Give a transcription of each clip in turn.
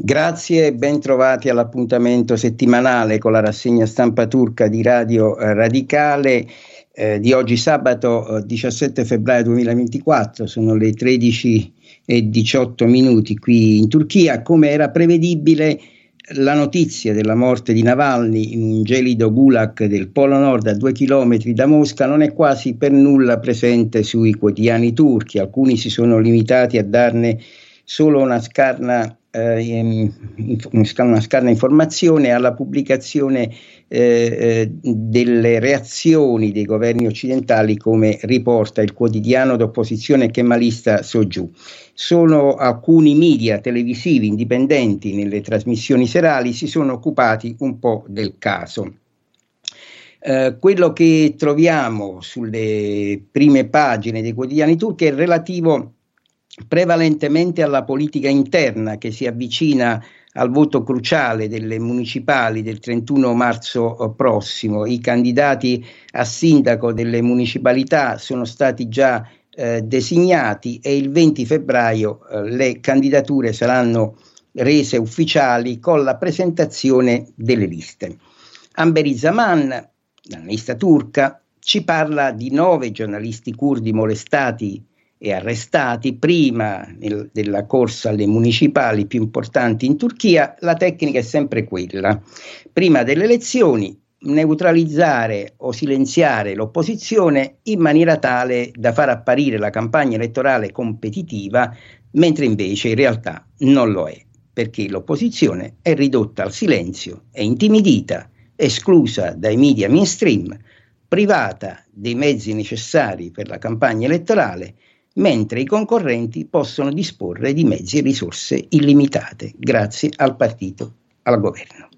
Grazie e ben trovati all'appuntamento settimanale con la rassegna stampa turca di Radio eh, Radicale eh, di oggi sabato eh, 17 febbraio 2024, sono le 13 e 18 minuti qui in Turchia, come era prevedibile la notizia della morte di Navalny in un gelido gulag del Polo Nord a due chilometri da Mosca non è quasi per nulla presente sui quotidiani turchi, alcuni si sono limitati a darne solo una scarna eh, una scarna informazione alla pubblicazione eh, eh, delle reazioni dei governi occidentali come riporta il quotidiano d'opposizione kemalista Soju. Sono alcuni media televisivi indipendenti nelle trasmissioni serali si sono occupati un po' del caso. Uh, quello che troviamo sulle prime pagine dei quotidiani turchi è relativo prevalentemente alla politica interna che si avvicina al voto cruciale delle municipali del 31 marzo eh, prossimo. I candidati a sindaco delle municipalità sono stati già eh, designati e il 20 febbraio eh, le candidature saranno rese ufficiali con la presentazione delle liste. Amberi Zaman, l'analista turca, ci parla di nove giornalisti curdi molestati e arrestati prima nel, della corsa alle municipali più importanti in Turchia, la tecnica è sempre quella. Prima delle elezioni neutralizzare o silenziare l'opposizione in maniera tale da far apparire la campagna elettorale competitiva, mentre invece in realtà non lo è, perché l'opposizione è ridotta al silenzio, è intimidita, esclusa dai media mainstream, privata dei mezzi necessari per la campagna elettorale mentre i concorrenti possono disporre di mezzi e risorse illimitate grazie al partito al governo.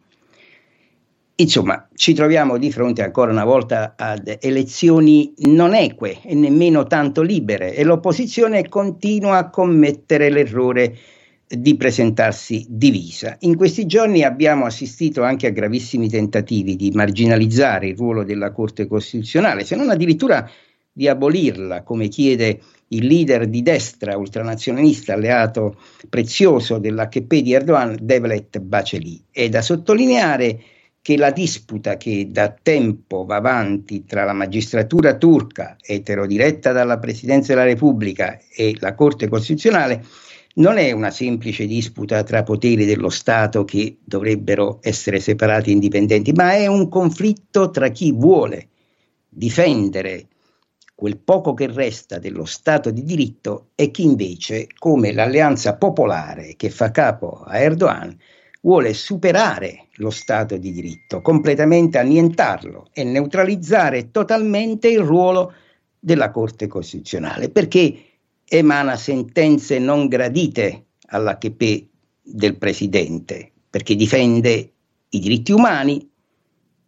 Insomma, ci troviamo di fronte ancora una volta ad elezioni non eque e nemmeno tanto libere e l'opposizione continua a commettere l'errore di presentarsi divisa. In questi giorni abbiamo assistito anche a gravissimi tentativi di marginalizzare il ruolo della Corte Costituzionale, se non addirittura di abolirla, come chiede il leader di destra ultranazionalista alleato prezioso dell'HP di Erdogan, Devlet Baceli. È da sottolineare che la disputa che da tempo va avanti tra la magistratura turca, eterodiretta dalla Presidenza della Repubblica, e la Corte Costituzionale, non è una semplice disputa tra poteri dello Stato che dovrebbero essere separati e indipendenti, ma è un conflitto tra chi vuole difendere quel poco che resta dello Stato di diritto e chi invece, come l'alleanza popolare che fa capo a Erdogan, vuole superare lo Stato di diritto, completamente annientarlo e neutralizzare totalmente il ruolo della Corte Costituzionale, perché emana sentenze non gradite all'HP del Presidente, perché difende i diritti umani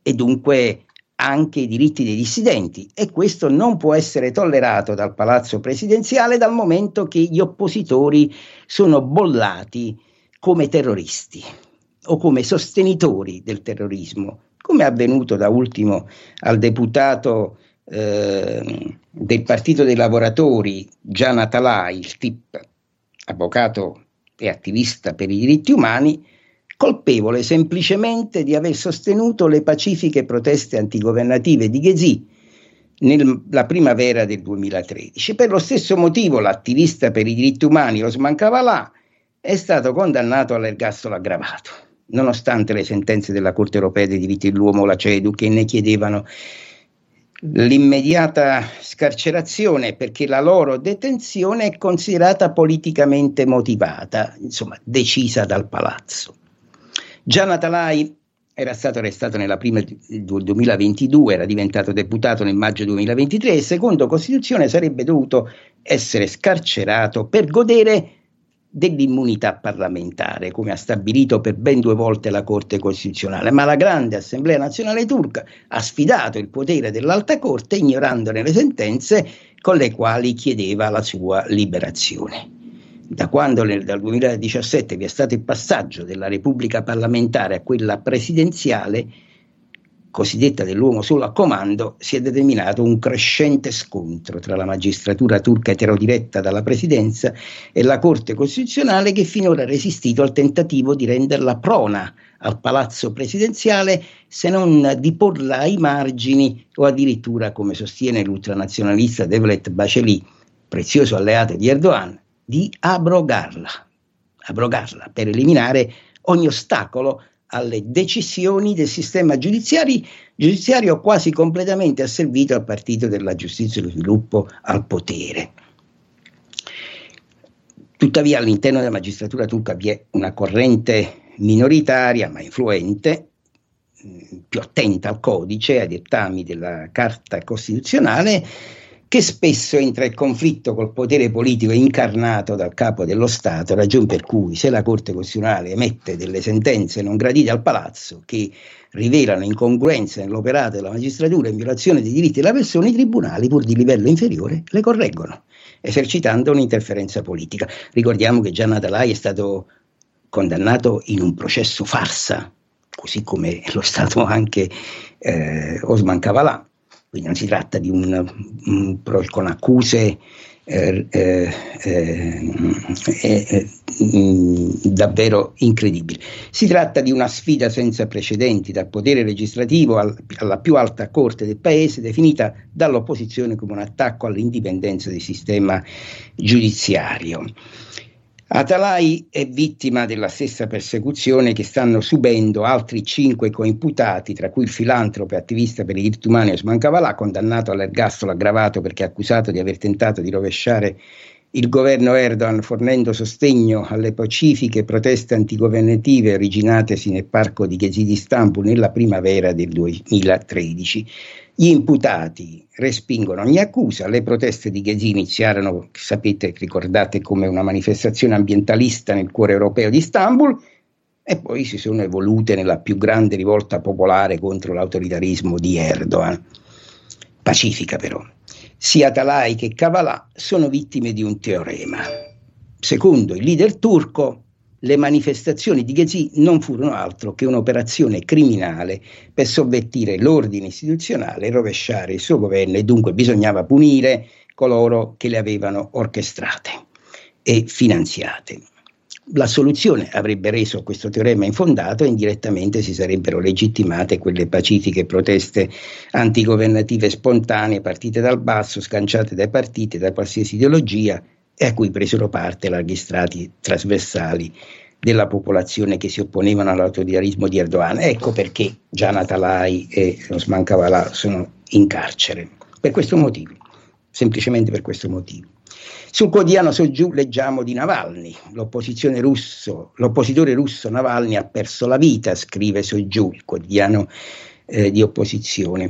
e dunque anche i diritti dei dissidenti e questo non può essere tollerato dal palazzo presidenziale dal momento che gli oppositori sono bollati come terroristi o come sostenitori del terrorismo, come è avvenuto da ultimo al deputato eh, del Partito dei Lavoratori Gian Atalai, il TIP, avvocato e attivista per i diritti umani, colpevole semplicemente di aver sostenuto le pacifiche proteste antigovernative di Ghezì nella primavera del 2013. Per lo stesso motivo l'attivista per i diritti umani Osman Kavala è stato condannato all'ergastolo aggravato, nonostante le sentenze della Corte europea dei diritti dell'uomo, la CEDU, che ne chiedevano l'immediata scarcerazione perché la loro detenzione è considerata politicamente motivata, insomma decisa dal palazzo. Già Natalai era stato arrestato nella prima del 2022, era diventato deputato nel maggio 2023 e secondo Costituzione sarebbe dovuto essere scarcerato per godere dell'immunità parlamentare, come ha stabilito per ben due volte la Corte Costituzionale, ma la grande Assemblea Nazionale Turca ha sfidato il potere dell'Alta Corte ignorandone le sentenze con le quali chiedeva la sua liberazione da quando nel, dal 2017 vi è stato il passaggio della Repubblica parlamentare a quella presidenziale, cosiddetta dell'uomo solo a comando, si è determinato un crescente scontro tra la magistratura turca eterodiretta dalla presidenza e la Corte Costituzionale che finora ha resistito al tentativo di renderla prona al palazzo presidenziale se non di porla ai margini o addirittura, come sostiene l'ultranazionalista Devlet Baceli, prezioso alleato di Erdogan, di abrogarla, abrogarla per eliminare ogni ostacolo alle decisioni del sistema giudiziario quasi completamente asservito al partito della giustizia e dello sviluppo al potere. Tuttavia all'interno della magistratura turca vi è una corrente minoritaria ma influente, più attenta al codice, ai dettami della Carta Costituzionale, che spesso entra in conflitto col potere politico incarnato dal capo dello Stato, ragione per cui se la Corte Costituzionale emette delle sentenze non gradite al Palazzo che rivelano incongruenze nell'operato della magistratura in violazione dei diritti della persona, i tribunali, pur di livello inferiore, le correggono, esercitando un'interferenza politica. Ricordiamo che Gian Atalai è stato condannato in un processo farsa, così come lo stato anche eh, Osman Kavala quindi non si tratta di un, un con accuse eh, eh, eh, eh mm, davvero incredibili. Si tratta di una sfida senza precedenti dal potere legislativo al, alla più alta corte del paese, definita dall'opposizione come un attacco all'indipendenza del sistema giudiziario. Atalai è vittima della stessa persecuzione che stanno subendo altri cinque coimputati, tra cui il filantropo e attivista per i diritti umani Osman Kavala, condannato all'ergastolo aggravato perché accusato di aver tentato di rovesciare il governo Erdogan fornendo sostegno alle pacifiche proteste antigovernative originatesi nel parco di Gezi di Istanbul nella primavera del 2013. Gli imputati respingono ogni accusa, le proteste di Ghezi iniziarono, sapete, ricordate, come una manifestazione ambientalista nel cuore europeo di Istanbul e poi si sono evolute nella più grande rivolta popolare contro l'autoritarismo di Erdogan. Pacifica però. Sia Talai che Kavala sono vittime di un teorema. Secondo il leader turco, le manifestazioni di Ghezi non furono altro che un'operazione criminale per sovvertire l'ordine istituzionale e rovesciare il suo governo e dunque bisognava punire coloro che le avevano orchestrate e finanziate. La soluzione avrebbe reso questo teorema infondato e indirettamente si sarebbero legittimate quelle pacifiche proteste antigovernative spontanee partite dal basso, sganciate dai partiti, da qualsiasi ideologia e a cui presero parte larghi strati trasversali della popolazione che si opponevano all'autoritarismo di Erdogan. Ecco perché Gian Atalai e Osman Kavala sono in carcere. Per questo motivo, semplicemente per questo motivo. Sul quotidiano Soggiù leggiamo di Navalny, russo, l'oppositore russo Navalny ha perso la vita, scrive Soggiù, il quotidiano eh, di opposizione.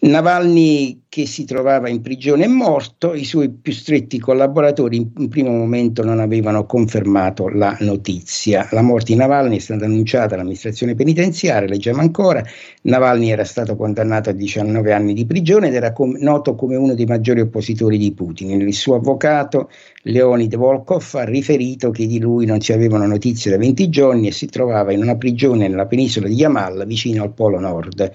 Navalny che si trovava in prigione morto, i suoi più stretti collaboratori in, in primo momento non avevano confermato la notizia. La morte di Navalny è stata annunciata all'amministrazione penitenziaria, leggiamo ancora, Navalny era stato condannato a 19 anni di prigione ed era com- noto come uno dei maggiori oppositori di Putin. Il suo avvocato Leonid Volkov ha riferito che di lui non si avevano notizie da 20 giorni e si trovava in una prigione nella penisola di Yamal vicino al Polo Nord.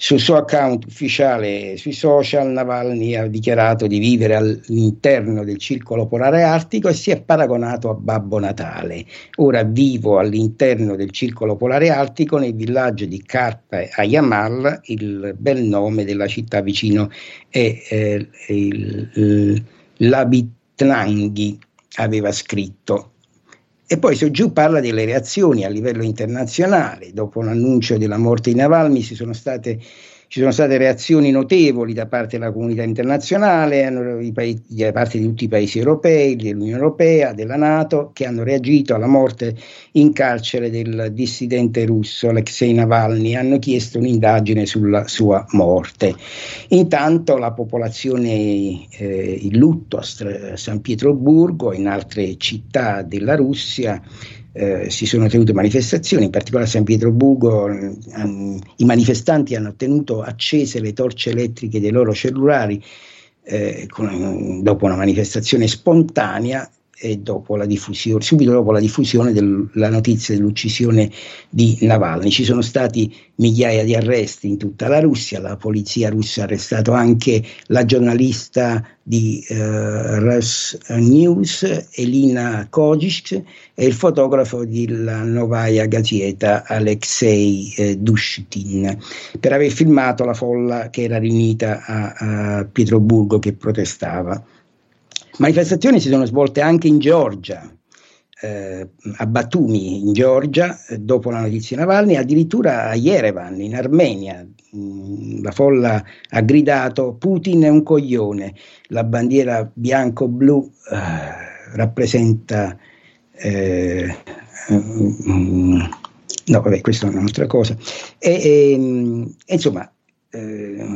Sul suo account ufficiale sui social Navalny ha dichiarato di vivere all'interno del circolo polare artico e si è paragonato a Babbo Natale. Ora vivo all'interno del circolo polare artico nel villaggio di Karpa a Yamal, il bel nome della città vicino è eh, l'Abitnanghi, aveva scritto. E poi su giù parla delle reazioni a livello internazionale. Dopo l'annuncio della morte di Navalny ci sono state ci sono state reazioni notevoli da parte della comunità internazionale, da parte di tutti i paesi europei, dell'Unione Europea, della Nato, che hanno reagito alla morte in carcere del dissidente russo Alexei Navalny, hanno chiesto un'indagine sulla sua morte. Intanto la popolazione eh, in lutto a San Pietroburgo e in altre città della Russia eh, si sono tenute manifestazioni, in particolare a San Pietroburgo eh, i manifestanti hanno tenuto accese le torce elettriche dei loro cellulari eh, con, dopo una manifestazione spontanea e dopo la diffusione, subito dopo la diffusione della notizia dell'uccisione di Navalny. Ci sono stati migliaia di arresti in tutta la Russia, la polizia russa ha arrestato anche la giornalista di uh, Rus News, Elina Kojic, e il fotografo della Novaya Gazeta, Alexei eh, Dushtin, per aver filmato la folla che era riunita a, a Pietroburgo che protestava. Manifestazioni si sono svolte anche in Georgia, eh, a Batumi in Georgia, eh, dopo la notizia Navalny, addirittura a Yerevan in Armenia. Mm, la folla ha gridato Putin è un coglione, la bandiera bianco-blu eh, rappresenta... Eh, mm, no, vabbè, questa è un'altra cosa. E, e, e insomma, eh,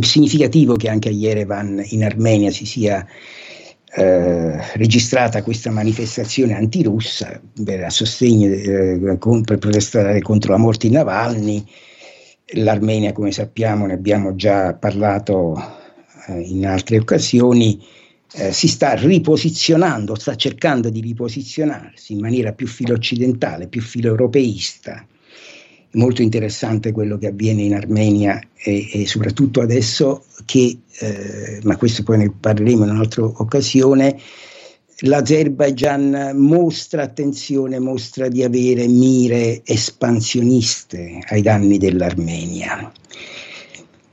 significativo che anche a Yerevan in Armenia si sia eh, registrata questa manifestazione antirussa per, a sostegno eh, per protestare contro la morte di Navalny. L'Armenia, come sappiamo, ne abbiamo già parlato eh, in altre occasioni, eh, si sta riposizionando, sta cercando di riposizionarsi in maniera più filo-occidentale, più filo-europeista molto interessante quello che avviene in Armenia e, e soprattutto adesso che, eh, ma questo poi ne parleremo in un'altra occasione, l'Azerbaigian mostra attenzione, mostra di avere mire espansioniste ai danni dell'Armenia.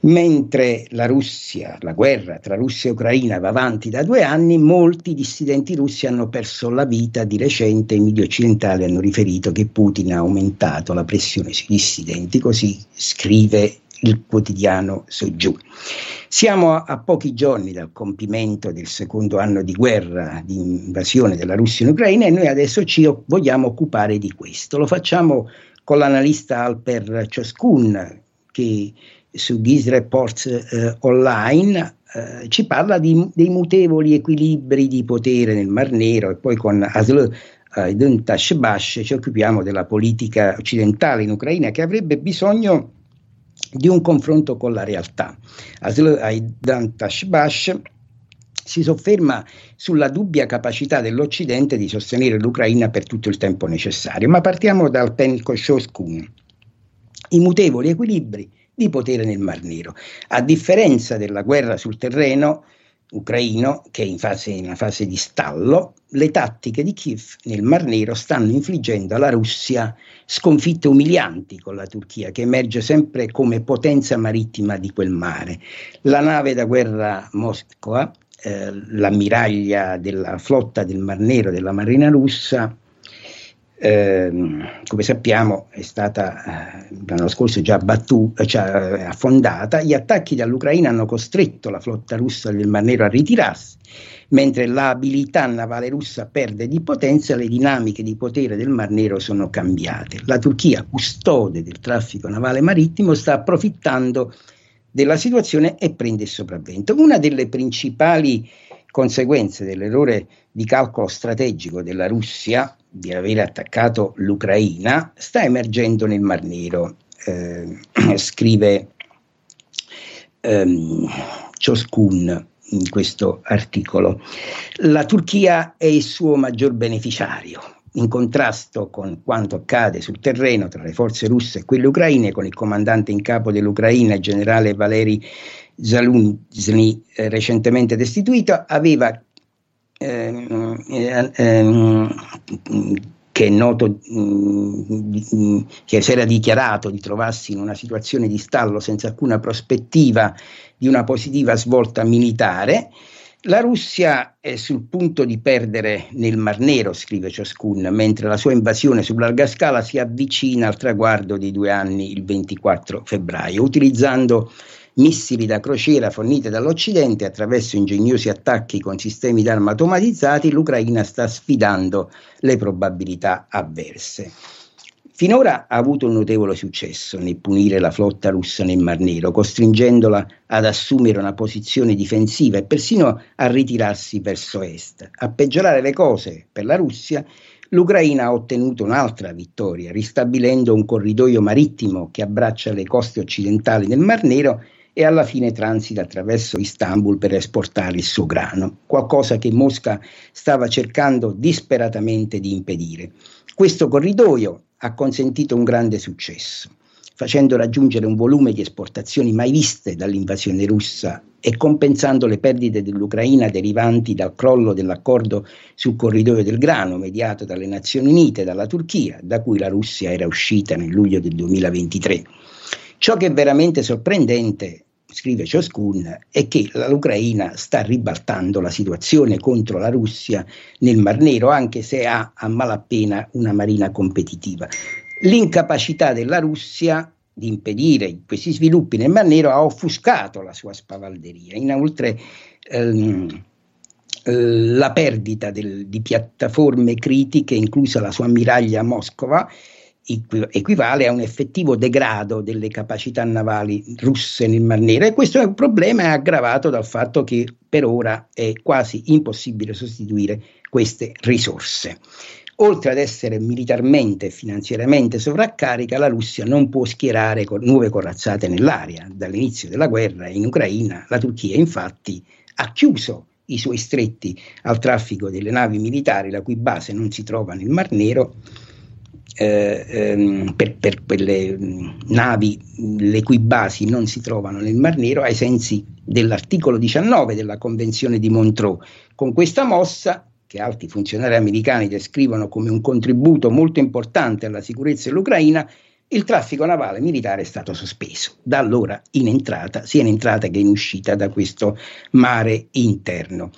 Mentre la Russia, la guerra tra Russia e Ucraina va avanti da due anni, molti dissidenti russi hanno perso la vita di recente. I media occidentali hanno riferito che Putin ha aumentato la pressione sui dissidenti, così scrive il quotidiano Soju. Siamo a, a, pochi giorni dal compimento del secondo anno di guerra, di invasione della Russia in Ucraina e noi adesso ci vogliamo occupare di questo. Lo facciamo con l'analista Alper Cioskun che su Giz Reports eh, Online eh, ci parla di, dei mutevoli equilibri di potere nel Mar Nero e poi con Asl Aydin Tashbash ci occupiamo della politica occidentale in Ucraina che avrebbe bisogno di un confronto con la realtà. Asl Aydin Tashbash si sofferma sulla dubbia capacità dell'Occidente di sostenere l'Ucraina per tutto il tempo necessario, ma partiamo dal Penko Shoskun. I mutevoli equilibri di potere nel Mar Nero. A differenza della guerra sul terreno ucraino, che è in, fase, in una fase di stallo, le tattiche di Kiev nel Mar Nero stanno infliggendo alla Russia sconfitte umilianti con la Turchia, che emerge sempre come potenza marittima di quel mare. La nave da guerra Mosca, eh, l'ammiraglia della flotta del Mar Nero della Marina russa, eh, come sappiamo è stata eh, l'anno scorso già, battuta, già eh, affondata, gli attacchi dall'Ucraina hanno costretto la flotta russa del Mar Nero a ritirarsi, mentre l'abilità navale russa perde di potenza, le dinamiche di potere del Mar Nero sono cambiate. La Turchia, custode del traffico navale marittimo, sta approfittando della situazione e prende il sopravvento. Una delle principali conseguenze dell'errore di calcolo strategico della Russia di aver attaccato l'Ucraina sta emergendo nel Mar Nero, eh, scrive ehm, Cioskun in questo articolo. La Turchia è il suo maggior beneficiario, in contrasto con quanto accade sul terreno tra le forze russe e quelle ucraine, con il comandante in capo dell'Ucraina, generale Valeri Zaluzny, eh, recentemente destituito, aveva eh, che è noto, mh, che si era dichiarato di trovarsi in una situazione di stallo senza alcuna prospettiva di una positiva svolta militare, la Russia è sul punto di perdere nel Mar Nero, scrive ciascun, mentre la sua invasione su larga scala si avvicina al traguardo di due anni il 24 febbraio, utilizzando missili da crociera fornite dall'Occidente attraverso ingegnosi attacchi con sistemi d'arma automatizzati, l'Ucraina sta sfidando le probabilità avverse. Finora ha avuto un notevole successo nel punire la flotta russa nel Mar Nero, costringendola ad assumere una posizione difensiva e persino a ritirarsi verso est. A peggiorare le cose per la Russia, l'Ucraina ha ottenuto un'altra vittoria, ristabilendo un corridoio marittimo che abbraccia le coste occidentali del Mar Nero e alla fine transita attraverso Istanbul per esportare il suo grano, qualcosa che Mosca stava cercando disperatamente di impedire. Questo corridoio ha consentito un grande successo facendo raggiungere un volume di esportazioni mai viste dall'invasione russa e compensando le perdite dell'Ucraina derivanti dal crollo dell'accordo sul corridoio del grano mediato dalle Nazioni Unite e dalla Turchia, da cui la Russia era uscita nel luglio del 2023. Ciò che è veramente sorprendente scrive Cioskun, è che l'Ucraina sta ribaltando la situazione contro la Russia nel Mar Nero, anche se ha a malapena una marina competitiva. L'incapacità della Russia di impedire questi sviluppi nel Mar Nero ha offuscato la sua spavalderia. Inoltre ehm, la perdita del, di piattaforme critiche, inclusa la sua ammiraglia Moscova, equivale a un effettivo degrado delle capacità navali russe nel Mar Nero e questo è un problema aggravato dal fatto che per ora è quasi impossibile sostituire queste risorse oltre ad essere militarmente e finanziariamente sovraccarica, la Russia non può schierare nuove corazzate nell'aria. Dall'inizio della guerra in Ucraina, la Turchia infatti ha chiuso i suoi stretti al traffico delle navi militari, la cui base non si trova nel Mar Nero, eh, ehm, per, per, quelle mm, navi le cui basi non si trovano nel Mar Nero ai sensi dell'articolo 19 della Convenzione di Montreux. Con questa mossa che alti funzionari americani descrivono come un contributo molto importante alla sicurezza dell'Ucraina, il traffico navale militare è stato sospeso da allora in entrata, sia in entrata che in uscita da questo mare interno.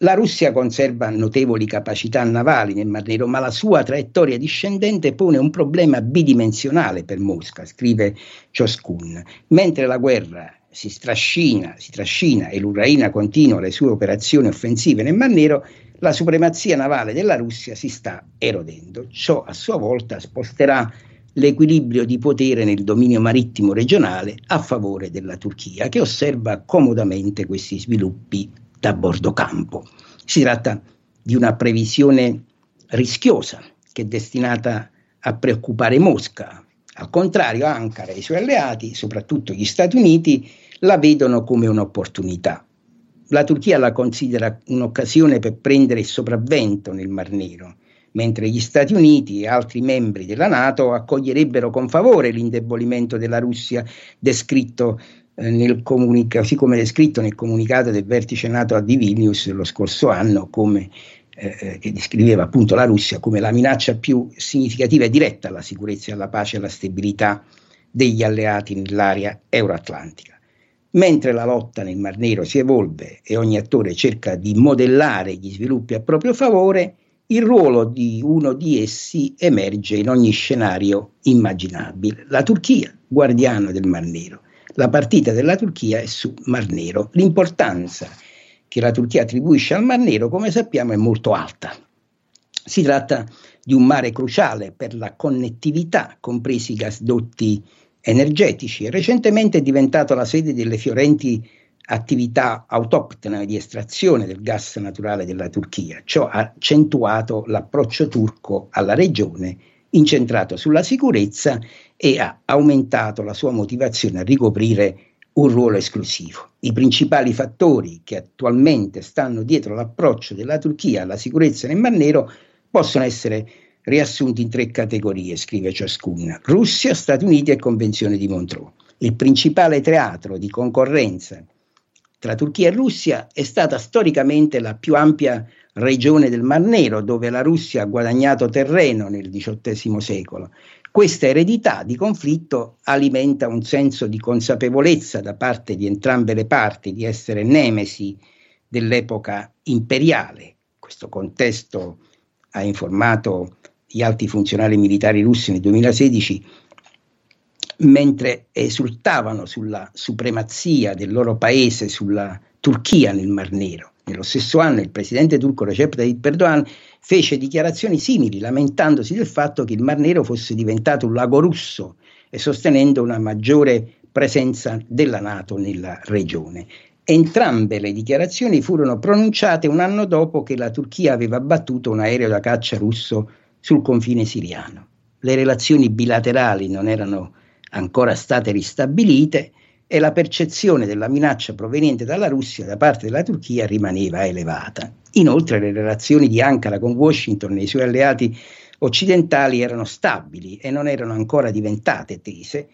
La Russia conserva notevoli capacità navali nel Mar Nero, ma la sua traiettoria discendente pone un problema bidimensionale per Mosca, scrive Cioskun. Mentre la guerra si strascina, si trascina e l'Ucraina continua le sue operazioni offensive nel Mar Nero, la supremazia navale della Russia si sta erodendo. Ciò a sua volta sposterà l'equilibrio di potere nel dominio marittimo regionale a favore della Turchia, che osserva comodamente questi sviluppi da bordo campo. Si tratta di una previsione rischiosa che è destinata a preoccupare Mosca. Al contrario, Ankara e i suoi alleati, soprattutto gli Stati Uniti, la vedono come un'opportunità la Turchia la considera un'occasione per prendere il sopravvento nel Mar Nero, mentre gli Stati Uniti e altri membri della Nato accoglierebbero con favore l'indebolimento della Russia descritto eh, comunica- così come descritto nel comunicato del vertice NATO a di Vilnius lo scorso anno, come, eh, eh, che descriveva appunto la Russia come la minaccia più significativa e diretta alla sicurezza, alla pace e alla stabilità degli alleati nell'area euroatlantica. Mentre la lotta nel Mar Nero si evolve e ogni attore cerca di modellare gli sviluppi a proprio favore, il ruolo di uno di essi emerge in ogni scenario immaginabile. La Turchia, guardiano del Mar Nero. La partita della Turchia è su Mar Nero. L'importanza che la Turchia attribuisce al Mar Nero, come sappiamo, è molto alta. Si tratta di un mare cruciale per la connettività, compresi i gasdotti energetici recentemente è diventato la sede delle fiorenti attività autoctone di estrazione del gas naturale della Turchia. Ciò ha accentuato l'approccio turco alla regione incentrato sulla sicurezza e ha aumentato la sua motivazione a ricoprire un ruolo esclusivo. I principali fattori che attualmente stanno dietro l'approccio della Turchia alla sicurezza nel Mar Nero possono essere riassunti in tre categorie, scrive ciascuna, Russia, Stati Uniti e Convenzione di Montreux. Il principale teatro di concorrenza tra Turchia e Russia è stata storicamente la più ampia regione del Mar Nero, dove la Russia ha guadagnato terreno nel XVIII secolo. Questa eredità di conflitto alimenta un senso di consapevolezza da parte di entrambe le parti di essere nemesi dell'epoca imperiale. Questo contesto ha informato gli alti funzionari militari russi nel 2016 mentre esultavano sulla supremazia del loro paese sulla Turchia nel Mar Nero. Nello stesso anno il presidente turco Recep Tayyip Erdogan fece dichiarazioni simili, lamentandosi del fatto che il Mar Nero fosse diventato un lago russo e sostenendo una maggiore presenza della Nato nella regione. Entrambe le dichiarazioni furono pronunciate un anno dopo che la Turchia aveva abbattuto un aereo da caccia russo sul confine siriano. Le relazioni bilaterali non erano ancora state ristabilite, e la percezione della minaccia proveniente dalla Russia da parte della Turchia rimaneva elevata. Inoltre le relazioni di Ankara con Washington e i suoi alleati occidentali erano stabili e non erano ancora diventate tese,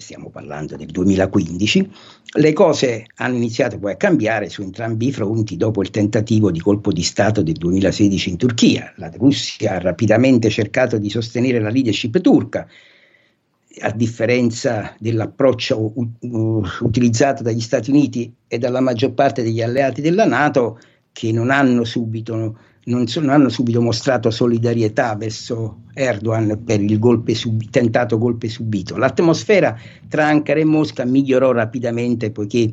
stiamo parlando del 2015, le cose hanno iniziato poi a cambiare su entrambi i fronti dopo il tentativo di colpo di Stato del 2016 in Turchia. La Russia ha rapidamente cercato di sostenere la leadership turca, a differenza dell'approccio uh, utilizzato dagli Stati Uniti e dalla maggior parte degli alleati della Nato, che non hanno subito non, so, non, hanno subito mostrato solidarietà verso Erdogan per il golpe sub, tentato golpe subito. L'atmosfera tra Ankara e Mosca migliorò rapidamente poiché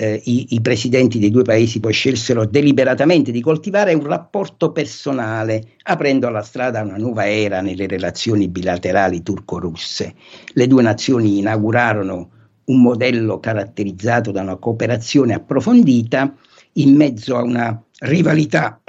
eh, i, i, presidenti dei due paesi poi scelsero deliberatamente di coltivare un rapporto personale, aprendo la strada a una nuova era nelle relazioni bilaterali turco-russe. Le due nazioni inaugurarono un modello caratterizzato da una cooperazione approfondita in mezzo a una rivalità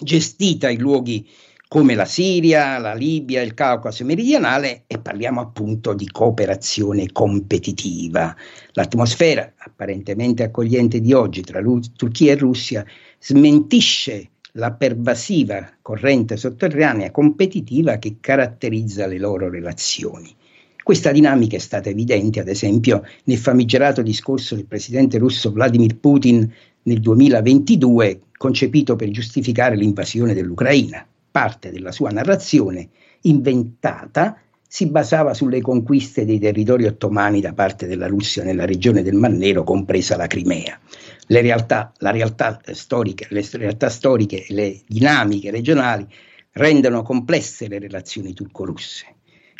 gestita in luoghi come la Siria, la Libia, il Caucaso meridionale e parliamo appunto di cooperazione competitiva. L'atmosfera apparentemente accogliente di oggi tra Lu- Turchia e Russia smentisce la pervasiva corrente sotterranea competitiva che caratterizza le loro relazioni. Questa dinamica è stata evidente, ad esempio, nel famigerato discorso del presidente russo Vladimir Putin nel 2022 concepito per giustificare l'invasione dell'Ucraina. Parte della sua narrazione, inventata, si basava sulle conquiste dei territori ottomani da parte della Russia nella regione del Mar Nero, compresa la Crimea. Le realtà, la realtà storica, le realtà storiche e le dinamiche regionali rendono complesse le relazioni turco-russe.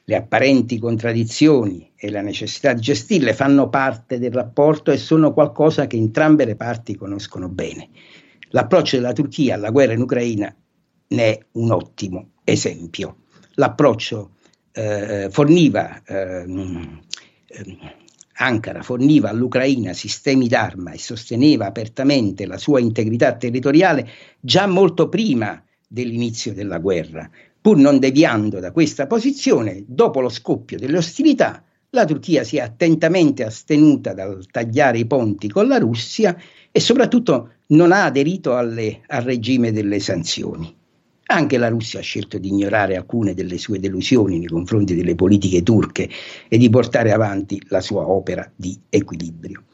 Le apparenti contraddizioni e la necessità di gestirle fanno parte del rapporto e sono qualcosa che entrambe le parti conoscono bene. L'approccio della Turchia alla guerra in Ucraina ne è un ottimo esempio. L'approccio eh, forniva, eh, eh, Ankara forniva all'Ucraina sistemi d'arma e sosteneva apertamente la sua integrità territoriale già molto prima dell'inizio della guerra. Pur non deviando da questa posizione, dopo lo scoppio delle ostilità, la Turchia si è attentamente astenuta dal tagliare i ponti con la Russia e soprattutto non ha aderito alle, al regime delle sanzioni. Anche la Russia ha scelto di ignorare alcune delle sue delusioni nei confronti delle politiche turche e di portare avanti la sua opera di equilibrio.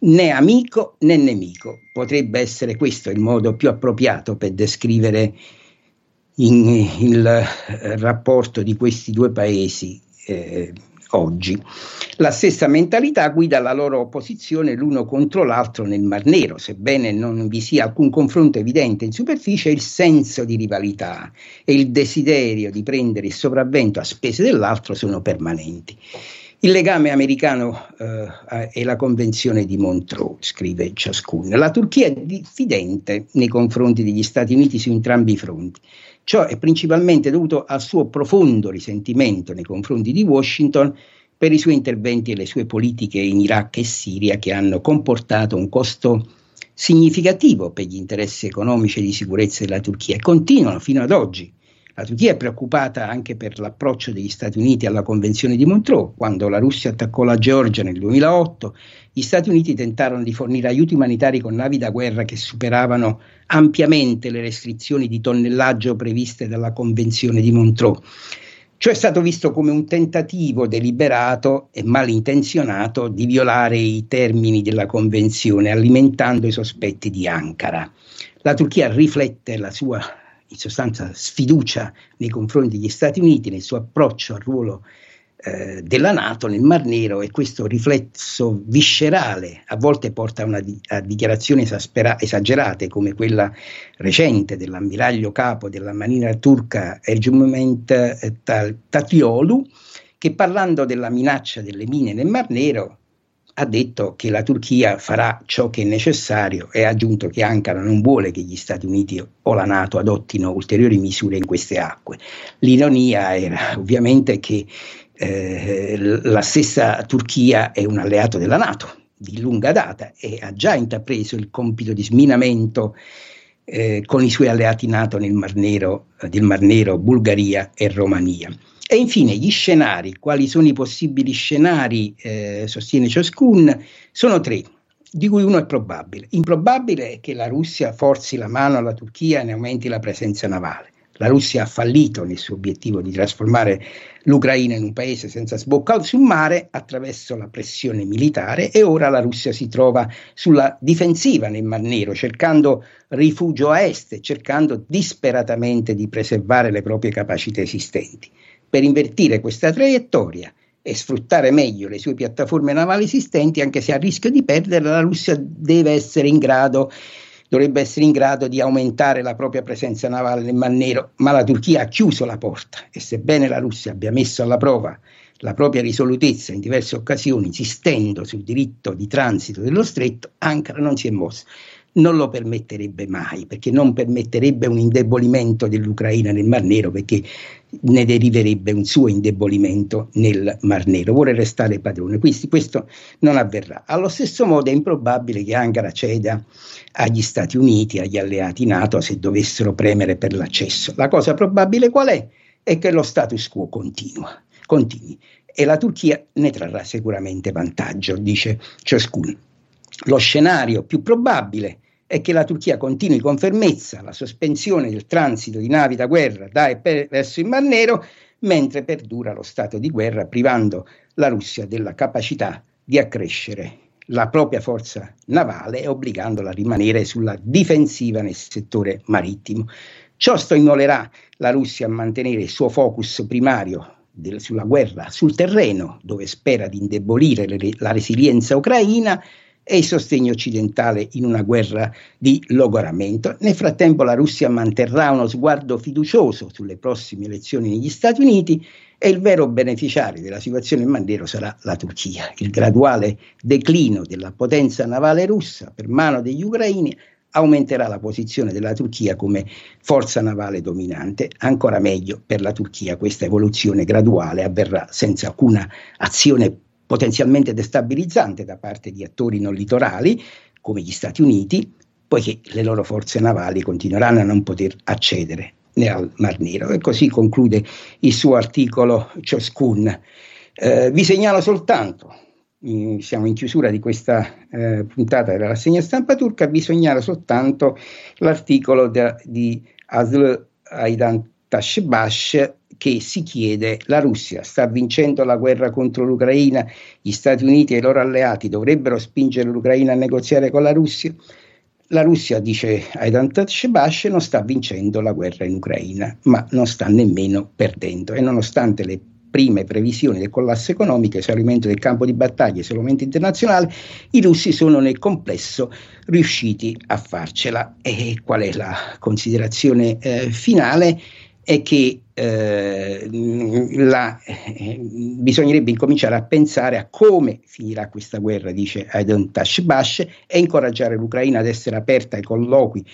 Né amico né nemico potrebbe essere questo il modo più appropriato per descrivere in, il eh, rapporto di questi due paesi eh, oggi. La stessa mentalità guida la loro posizione l'uno contro l'altro nel Mar Nero, sebbene non vi sia alcun confronto evidente in superficie, il senso di rivalità e il desiderio di prendere il sopravvento a spese dell'altro sono permanenti. Il legame americano eh, e la Convenzione di Montreux, scrive ciascuno. La Turchia è diffidente nei confronti degli Stati Uniti su entrambi i fronti. Ciò è principalmente dovuto al suo profondo risentimento nei confronti di Washington per i suoi interventi e le sue politiche in Iraq e Siria che hanno comportato un costo significativo per gli interessi economici e di sicurezza della Turchia e continuano fino ad oggi la Turchia è preoccupata anche per l'approccio degli Stati Uniti alla Convenzione di Montreux. Quando la Russia attaccò la Georgia nel 2008, gli Stati Uniti tentarono di fornire aiuti umanitari con navi da guerra che superavano ampiamente le restrizioni di tonnellaggio previste dalla Convenzione di Montreux. Ciò è stato visto come un tentativo deliberato e malintenzionato di violare i termini della Convenzione, alimentando i sospetti di Ankara. La Turchia riflette la sua in sostanza sfiducia nei confronti degli Stati Uniti nel suo approccio al ruolo eh, della Nato nel Mar Nero e questo riflesso viscerale a volte porta a, una di- a dichiarazioni esaspera- esagerate come quella recente dell'ammiraglio capo della marina turca Ercüment Tatiolu che parlando della minaccia delle mine nel Mar Nero ha detto che la Turchia farà ciò che è necessario e ha aggiunto che Ankara non vuole che gli Stati Uniti o la Nato adottino ulteriori misure in queste acque. L'ironia era ovviamente che eh, la stessa Turchia è un alleato della Nato di lunga data e ha già intrapreso il compito di sminamento eh, con i suoi alleati NATO nel Mar Nero, eh, del Mar Nero, Bulgaria e Romania. E infine gli scenari, quali sono i possibili scenari, eh, sostiene ciascun, sono tre, di cui uno è probabile. Improbabile è che la Russia forzi la mano alla Turchia e ne aumenti la presenza navale. La Russia ha fallito nel suo obiettivo di trasformare l'Ucraina in un paese senza sbocca sul mare attraverso la pressione militare e ora la Russia si trova sulla difensiva nel Mar Nero, cercando rifugio a est e cercando disperatamente di preservare le proprie capacità esistenti. Per invertire questa traiettoria e sfruttare meglio le sue piattaforme navali esistenti, anche se a rischio di perderla, la Russia deve essere in grado dovrebbe essere in grado di aumentare la propria presenza navale nel Mar Nero, ma la Turchia ha chiuso la porta e sebbene la Russia abbia messo alla prova la propria risolutezza in diverse occasioni, insistendo sul diritto di transito dello stretto, Ankara non si è mossa non lo permetterebbe mai, perché non permetterebbe un indebolimento dell'Ucraina nel Mar Nero, perché ne deriverebbe un suo indebolimento nel Mar Nero. Vuole restare padrone, quindi questo non avverrà. Allo stesso modo è improbabile che Ankara ceda agli Stati Uniti, agli alleati NATO, se dovessero premere per l'accesso. La cosa probabile qual è? È che lo status quo continua, continui e la Turchia ne trarrà sicuramente vantaggio, dice ciascuno. Lo scenario più probabile è che la Turchia continui con fermezza la sospensione del transito di navi da guerra da e per, verso il Mar Nero, mentre perdura lo stato di guerra, privando la Russia della capacità di accrescere la propria forza navale e obbligandola a rimanere sulla difensiva nel settore marittimo. Ciò stimolerà la Russia a mantenere il suo focus primario del, sulla guerra sul terreno, dove spera di indebolire le, la resilienza ucraina e il sostegno occidentale in una guerra di logoramento. Nel frattempo la Russia manterrà uno sguardo fiducioso sulle prossime elezioni negli Stati Uniti e il vero beneficiario della situazione in Mandero sarà la Turchia. Il graduale declino della potenza navale russa per mano degli ucraini aumenterà la posizione della Turchia come forza navale dominante. Ancora meglio per la Turchia questa evoluzione graduale avverrà senza alcuna azione potenzialmente destabilizzante da parte di attori non litorali come gli Stati Uniti, poiché le loro forze navali continueranno a non poter accedere al Mar Nero. E così conclude il suo articolo ciascun. Eh, vi segnalo soltanto, in, siamo in chiusura di questa eh, puntata della rassegna stampa turca, vi segnalo soltanto l'articolo de, di Asl Aidan Tashbash che si chiede la Russia sta vincendo la guerra contro l'Ucraina, gli Stati Uniti e i loro alleati dovrebbero spingere l'Ucraina a negoziare con la Russia. La Russia, dice Aidan Tashbash, non sta vincendo la guerra in Ucraina, ma non sta nemmeno perdendo e nonostante le prime previsioni del collasso economico, esaurimento del campo di battaglia e isolamento internazionale, i russi sono nel complesso riusciti a farcela. E qual è la considerazione eh, finale? È che eh, la, eh, bisognerebbe incominciare a pensare a come finirà questa guerra, dice Aidan Tashbash, e incoraggiare l'Ucraina ad essere aperta ai colloqui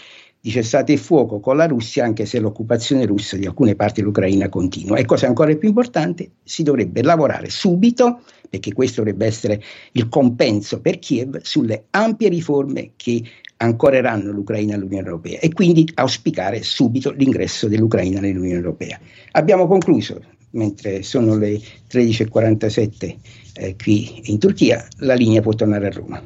di cessate il fuoco con la Russia, anche se l'occupazione russa di alcune parti dell'Ucraina continua. E cosa ancora più importante, si dovrebbe lavorare subito, perché questo dovrebbe essere il compenso per Kiev, sulle ampie riforme che ancoreranno l'Ucraina all'Unione Europea e quindi auspicare subito l'ingresso dell'Ucraina nell'Unione Europea. Abbiamo concluso, mentre sono le 13.47 eh, qui in Turchia, la linea può tornare a Roma.